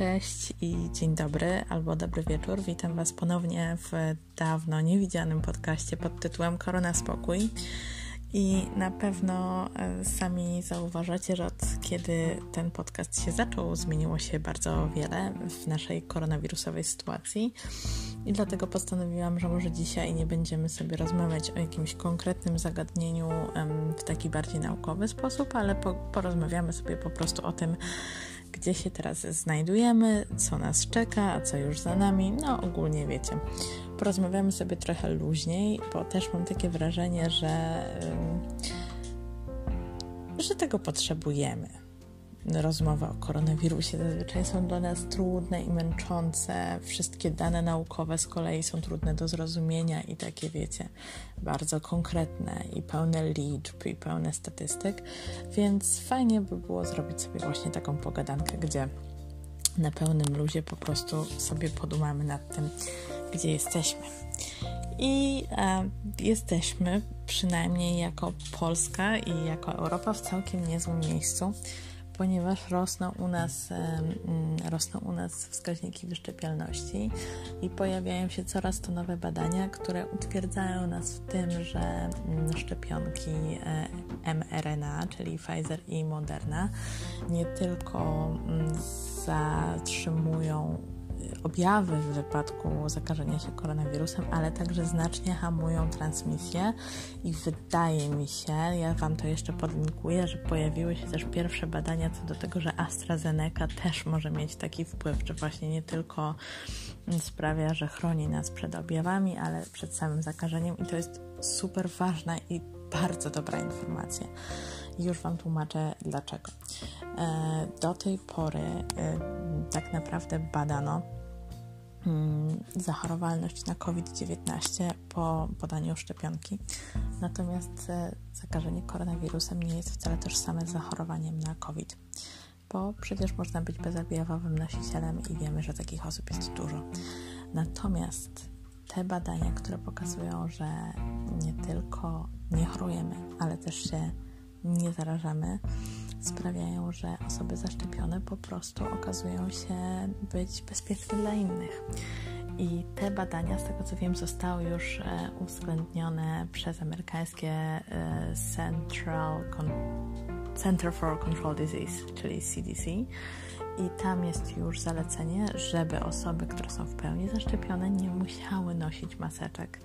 Cześć i dzień dobry albo dobry wieczór. Witam Was ponownie w dawno niewidzianym podcaście pod tytułem Korona Spokój. I na pewno e, sami zauważacie, że od kiedy ten podcast się zaczął, zmieniło się bardzo wiele w naszej koronawirusowej sytuacji. I dlatego postanowiłam, że może dzisiaj nie będziemy sobie rozmawiać o jakimś konkretnym zagadnieniu w taki bardziej naukowy sposób, ale porozmawiamy sobie po prostu o tym, gdzie się teraz znajdujemy, co nas czeka, a co już za nami. No, ogólnie wiecie. Porozmawiamy sobie trochę luźniej, bo też mam takie wrażenie, że, że tego potrzebujemy rozmowy o koronawirusie zazwyczaj są dla nas trudne i męczące. Wszystkie dane naukowe z kolei są trudne do zrozumienia i takie, wiecie, bardzo konkretne i pełne liczb i pełne statystyk, więc fajnie by było zrobić sobie właśnie taką pogadankę, gdzie na pełnym luzie po prostu sobie podumamy nad tym, gdzie jesteśmy. I e, jesteśmy, przynajmniej jako Polska i jako Europa, w całkiem niezłym miejscu ponieważ rosną u nas, mm, rosną u nas wskaźniki wyszczepialności i pojawiają się coraz to nowe badania, które utwierdzają nas w tym, że mm, szczepionki e, mRNA, czyli Pfizer i Moderna, nie tylko mm, zatrzymują objawy w wypadku zakażenia się koronawirusem, ale także znacznie hamują transmisję i wydaje mi się, ja Wam to jeszcze podlinkuję, że pojawiły się też pierwsze badania co do tego, że AstraZeneca też może mieć taki wpływ, że właśnie nie tylko sprawia, że chroni nas przed objawami, ale przed samym zakażeniem i to jest super ważna i bardzo dobra informacja. Już Wam tłumaczę dlaczego. E, do tej pory e, tak naprawdę badano mm, zachorowalność na COVID-19 po podaniu szczepionki. Natomiast e, zakażenie koronawirusem nie jest wcale tożsame z zachorowaniem na COVID, bo przecież można być bezobjawowym nosicielem i wiemy, że takich osób jest dużo. Natomiast te badania, które pokazują, że nie tylko nie chorujemy, ale też się nie zarażamy, sprawiają, że osoby zaszczepione po prostu okazują się być bezpieczne dla innych. I te badania, z tego co wiem, zostały już e, uwzględnione przez amerykańskie e, Central Con Center for Control Disease, czyli CDC. I tam jest już zalecenie, żeby osoby, które są w pełni zaszczepione, nie musiały nosić maseczek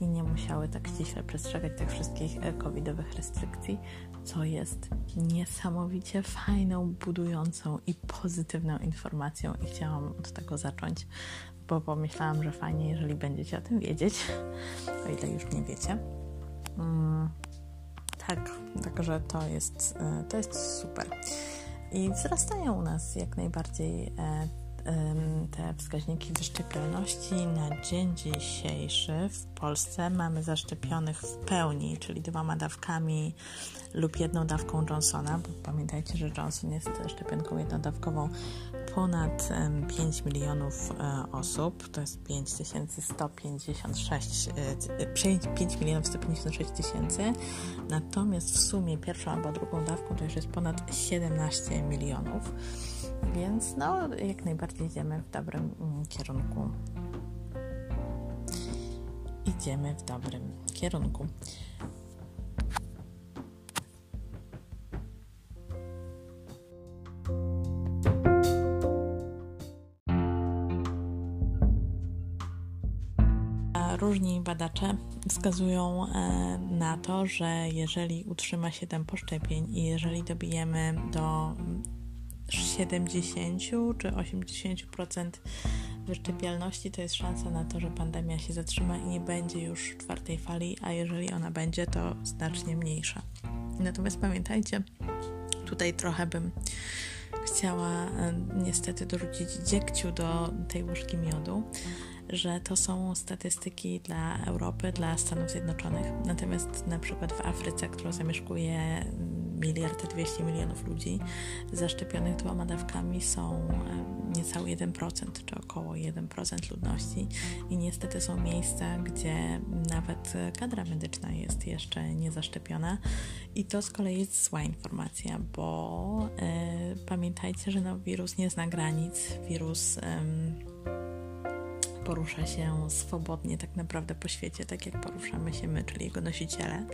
i nie musiały tak ściśle przestrzegać tych wszystkich e, covidowych restrykcji, co jest niesamowicie fajną, budującą i pozytywną informacją i chciałam od tego zacząć, bo pomyślałam, że fajnie, jeżeli będziecie o tym wiedzieć, o ile już nie wiecie. Tak, także to jest, e, to jest super. I wzrastają u nas jak najbardziej e, te wskaźniki wyszczepialności na dzień dzisiejszy w Polsce mamy zaszczepionych w pełni, czyli dwoma dawkami lub jedną dawką Johnsona, bo pamiętajcie, że Johnson jest szczepionką jednodawkową ponad 5 milionów e, osób, to jest 5156, 5 e, milionów 156 tysięcy, natomiast w sumie pierwszą albo drugą dawką to już jest ponad 17 milionów. Więc no, jak najbardziej idziemy w dobrym mm, kierunku. Idziemy w dobrym kierunku. różni badacze wskazują e, na to, że jeżeli utrzyma się tempo szczepień i jeżeli dobijemy do 70 czy 80% wyszczepialności, to jest szansa na to, że pandemia się zatrzyma i nie będzie już czwartej fali, a jeżeli ona będzie, to znacznie mniejsza. Natomiast pamiętajcie, tutaj trochę bym chciała e, niestety dorzucić dziegciu do tej łyżki miodu, że to są statystyki dla Europy, dla Stanów Zjednoczonych. Natomiast na przykład w Afryce, którą zamieszkuje miliard 200 milionów ludzi zaszczepionych dwoma dawkami są niecałe 1%, czy około 1% ludności i niestety są miejsca, gdzie nawet kadra medyczna jest jeszcze niezaszczepiona i to z kolei jest zła informacja, bo e, pamiętajcie, że no, wirus nie zna granic, wirus porusza się swobodnie tak naprawdę po świecie, tak jak poruszamy się my, czyli jego nosiciele.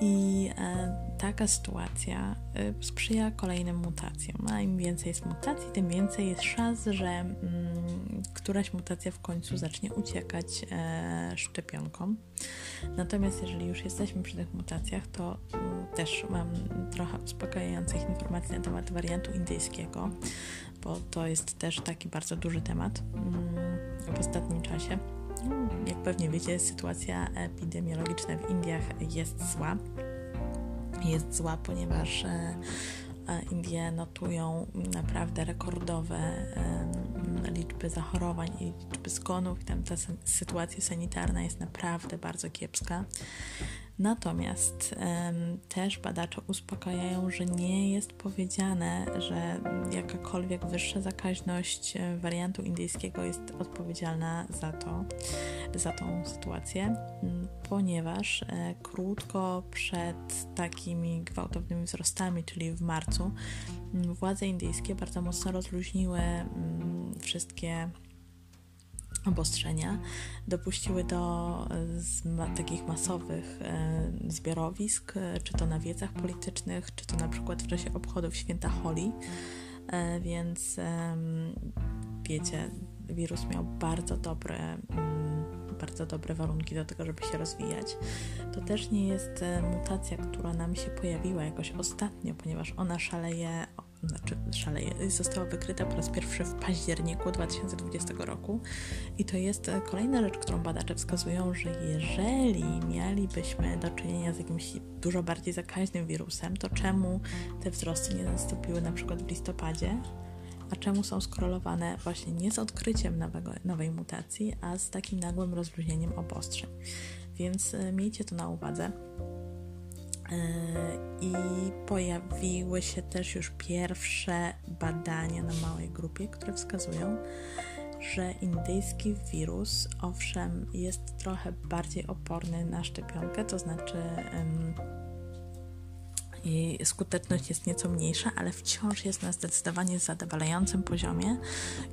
I e, taka sytuacja e, sprzyja kolejnym mutacjom. A im więcej jest mutacji, tym więcej jest szans, że mm, któraś mutacja w końcu zacznie uciekać e. Natomiast jeżeli już jesteśmy przy tych mutacjach, to mm, też mam trochę uspokajających informacji na temat wariantu indyjskiego, bo to jest też taki bardzo duży temat mm, w ostatnim czasie. Jak pewnie wiecie, sytuacja epidemiologiczna w Indiach jest zła. Jest zła, ponieważ e, e, Indie notują naprawdę rekordowe liczby zachorowań i liczby zgonów. Tam ta sytuacja sanitarna jest naprawdę bardzo kiepska. Natomiast um, też badacze uspokajają, że nie jest powiedziane, że jakakolwiek wyższa zakaźność e, wariantu indyjskiego jest odpowiedzialna za to, za tą sytuację, ponieważ e, krótko przed takimi gwałtownymi wzrostami, czyli w marcu, władze indyjskie bardzo mocno rozluźniły wszystkie obostrzenia dopuściły do ma, takich masowych e, zbiorowisk, e, czy to na wiecach politycznych, czy to na przykład w czasie obchodów święta Holi, e, więc e, wiecie, wirus miał bardzo dobre, mm, bardzo dobre warunki do tego, żeby się rozwijać. To też nie jest e, mutacja, która nam się pojawiła jakoś ostatnio, ponieważ ona szaleje znaczy szaleje, została wykryta po raz pierwszy w październiku 2020 roku i to jest e, kolejna rzecz, którą badacze wskazują, że jeżeli mielibyśmy do czynienia z jakimś dużo bardziej zakaźnym wirusem, to czemu te wzrosty nie nastąpiły na przykład w listopadzie, a czemu są skorelowane właśnie nie z odkryciem nowego, nowej mutacji, a z takim nagłym rozluźnieniem obostrzeń. Więc e, miejcie to na uwadze. E, I pojawiły się też już pierwsze badania na małej grupie, które wskazują, że indyjski wirus, owszem, jest trochę bardziej oporny na szczepionkę, to znaczy jej skuteczność jest nieco mniejsza, ale wciąż jest na zdecydowanie zadowalającym poziomie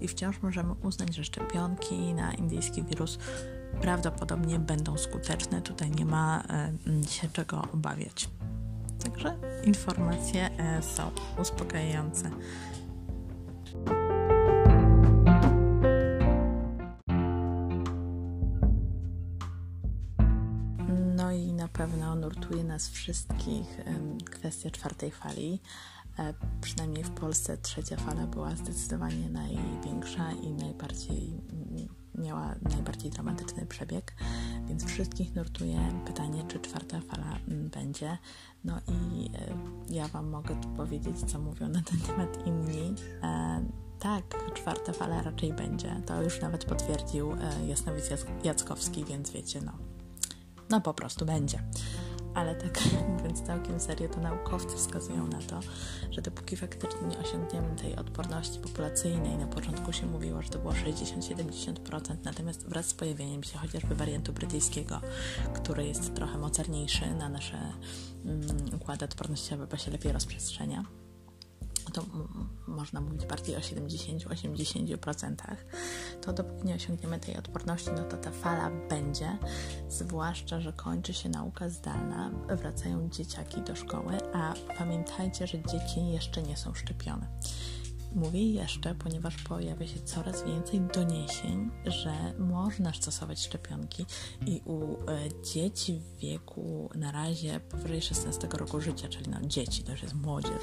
i wciąż możemy uznać, że szczepionki na indyjski wirus prawdopodobnie będą skuteczne. Tutaj nie ma e, się czego obawiać. Także informacje e, są uspokajające. No i na pewno nurtuje nas wszystkich kwestia czwartej fali. E, przynajmniej w Polsce trzecia fala była zdecydowanie największa i najbardziej miała najbardziej dramatyczny przebieg, więc wszystkich nurtuje pytanie, czy czwarta fala mm, będzie. No i e, ja Wam mogę tu powiedzieć, co mówią na ten temat inni. E, tak, czwarta fala raczej będzie. To już nawet potwierdził e, Jasnowic Jackowski, więc wiecie, no, no po prostu będzie ale tak mówiąc całkiem serio, to naukowcy wskazują na to, że dopóki faktycznie nie osiągniemy tej odporności populacyjnej, na początku się mówiło, że to było 60-70%, natomiast wraz z pojawieniem się chociażby wariantu brytyjskiego, który jest trochę mocarniejszy na nasze um, układy odpornościowe, bo się lepiej rozprzestrzenia, to można mówić bardziej o 70-80%, to dopóki nie osiągniemy tej odporności, no to ta fala będzie, zwłaszcza, że kończy się nauka zdalna, wracają dzieciaki do szkoły, a pamiętajcie, że dzieci jeszcze nie są szczepione. Mówię jeszcze, ponieważ pojawia się coraz więcej doniesień, że można stosować szczepionki i u e, dzieci w wieku na razie powyżej 16 roku życia, czyli no dzieci, to już jest młodzież,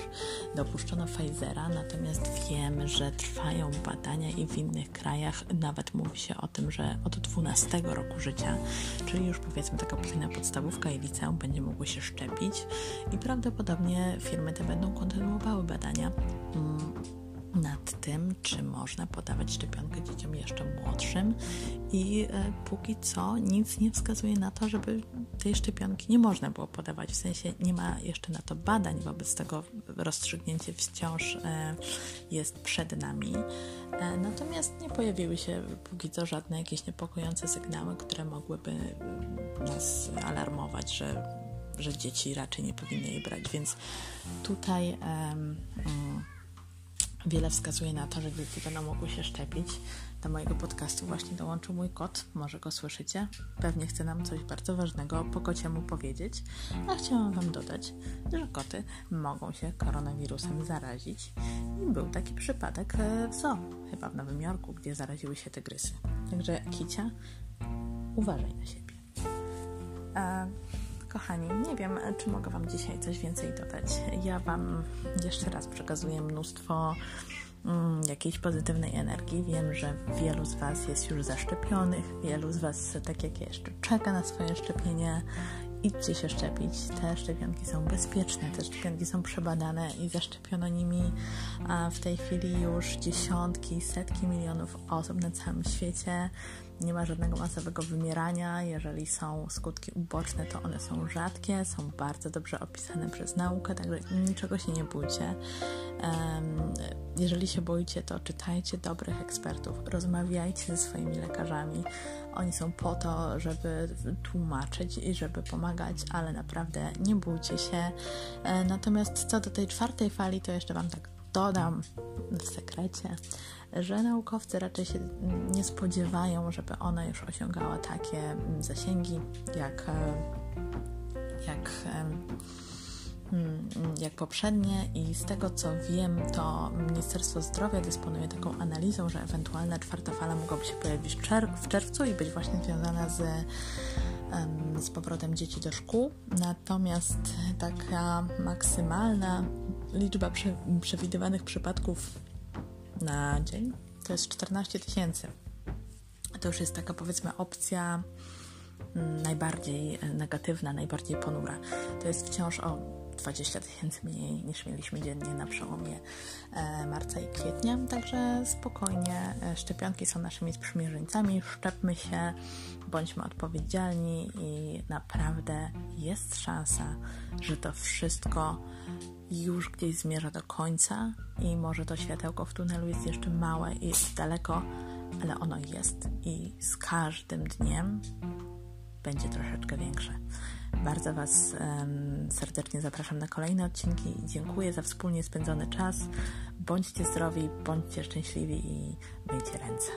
dopuszczono Pfizera, natomiast wiemy, że trwają badania i w innych krajach nawet mówi się o tym, że od 12 roku życia, czyli już powiedzmy taka późna podstawówka i liceum będzie mogły się szczepić i prawdopodobnie firmy te będą kontynuowały badania. Mm, nad tym, czy można podawać szczepionkę dzieciom jeszcze młodszym i e, póki co nic nie wskazuje na to, żeby tej szczepionki nie można było podawać. W sensie nie ma jeszcze na to badań, wobec tego rozstrzygnięcie wciąż e, jest przed nami. E, natomiast nie pojawiły się póki co żadne jakieś niepokojące sygnały, które mogłyby nas alarmować, że, że dzieci raczej nie powinny jej brać, więc tutaj. Um, Wiele wskazuje na to, że dzieci będą mogły się szczepić. Do mojego podcastu właśnie dołączył mój kot, może go słyszycie. Pewnie chce nam coś bardzo ważnego po kociemu powiedzieć, a chciałam Wam dodać, że koty mogą się koronawirusem zarazić. I był taki przypadek e, w zoo, chyba w Nowym Jorku, gdzie zaraziły się tygrysy. Także kicia, uważaj na siebie. A Kochani, nie wiem, czy mogę Wam dzisiaj coś więcej dodać. Ja Wam jeszcze raz przekazuję mnóstwo mm, jakiejś pozytywnej energii. Wiem, że wielu z Was jest już zaszczepionych, wielu z Was, tak jak ja, jeszcze czeka na swoje szczepienie. Idźcie się szczepić. Te szczepionki są bezpieczne, te szczepionki są przebadane i zaszczepiono nimi w tej chwili już dziesiątki, setki milionów osób na całym świecie nie ma żadnego masowego wymierania. Jeżeli są skutki uboczne, to one są rzadkie, są bardzo dobrze opisane przez naukę, także niczego się nie bójcie. Jeżeli się boicie, to czytajcie dobrych ekspertów, rozmawiajcie ze swoimi lekarzami. Oni są po to, żeby tłumaczyć i żeby pomagać, ale naprawdę nie bójcie się. E, natomiast co do tej czwartej fali, to jeszcze Wam tak dodam w sekrecie, że naukowcy raczej się nie spodziewają, żeby ona już osiągała takie zasięgi jak, e, jak, mm, jak poprzednie. I z tego co wiem, to Ministerstwo Zdrowia dysponuje taką analizą, że ewentualna czwarta fala mogłaby się pojawić w czerwcu i być właśnie związana z z powrotem dzieci do szkół, natomiast taka maksymalna liczba przewidywanych przypadków na dzień to jest 14 tysięcy. To już jest taka powiedzmy opcja mm, najbardziej negatywna, najbardziej ponura. To jest wciąż o 20 tysięcy mniej niż mieliśmy dziennie na przełomie e, marca i kwietnia. Także spokojnie, e, szczepionki są naszymi sprzymierzeńcami, szczepmy się, bądźmy odpowiedzialni i naprawdę jest szansa, że to wszystko już gdzieś zmierza do końca i może to światełko w tunelu jest jeszcze małe i jest daleko, ale ono jest i z każdym dniem będzie troszeczkę większe. Bardzo Was um, serdecznie zapraszam na kolejne odcinki dziękuję za wspólnie spędzony czas. Bądźcie zdrowi, bądźcie szczęśliwi i myjcie ręce.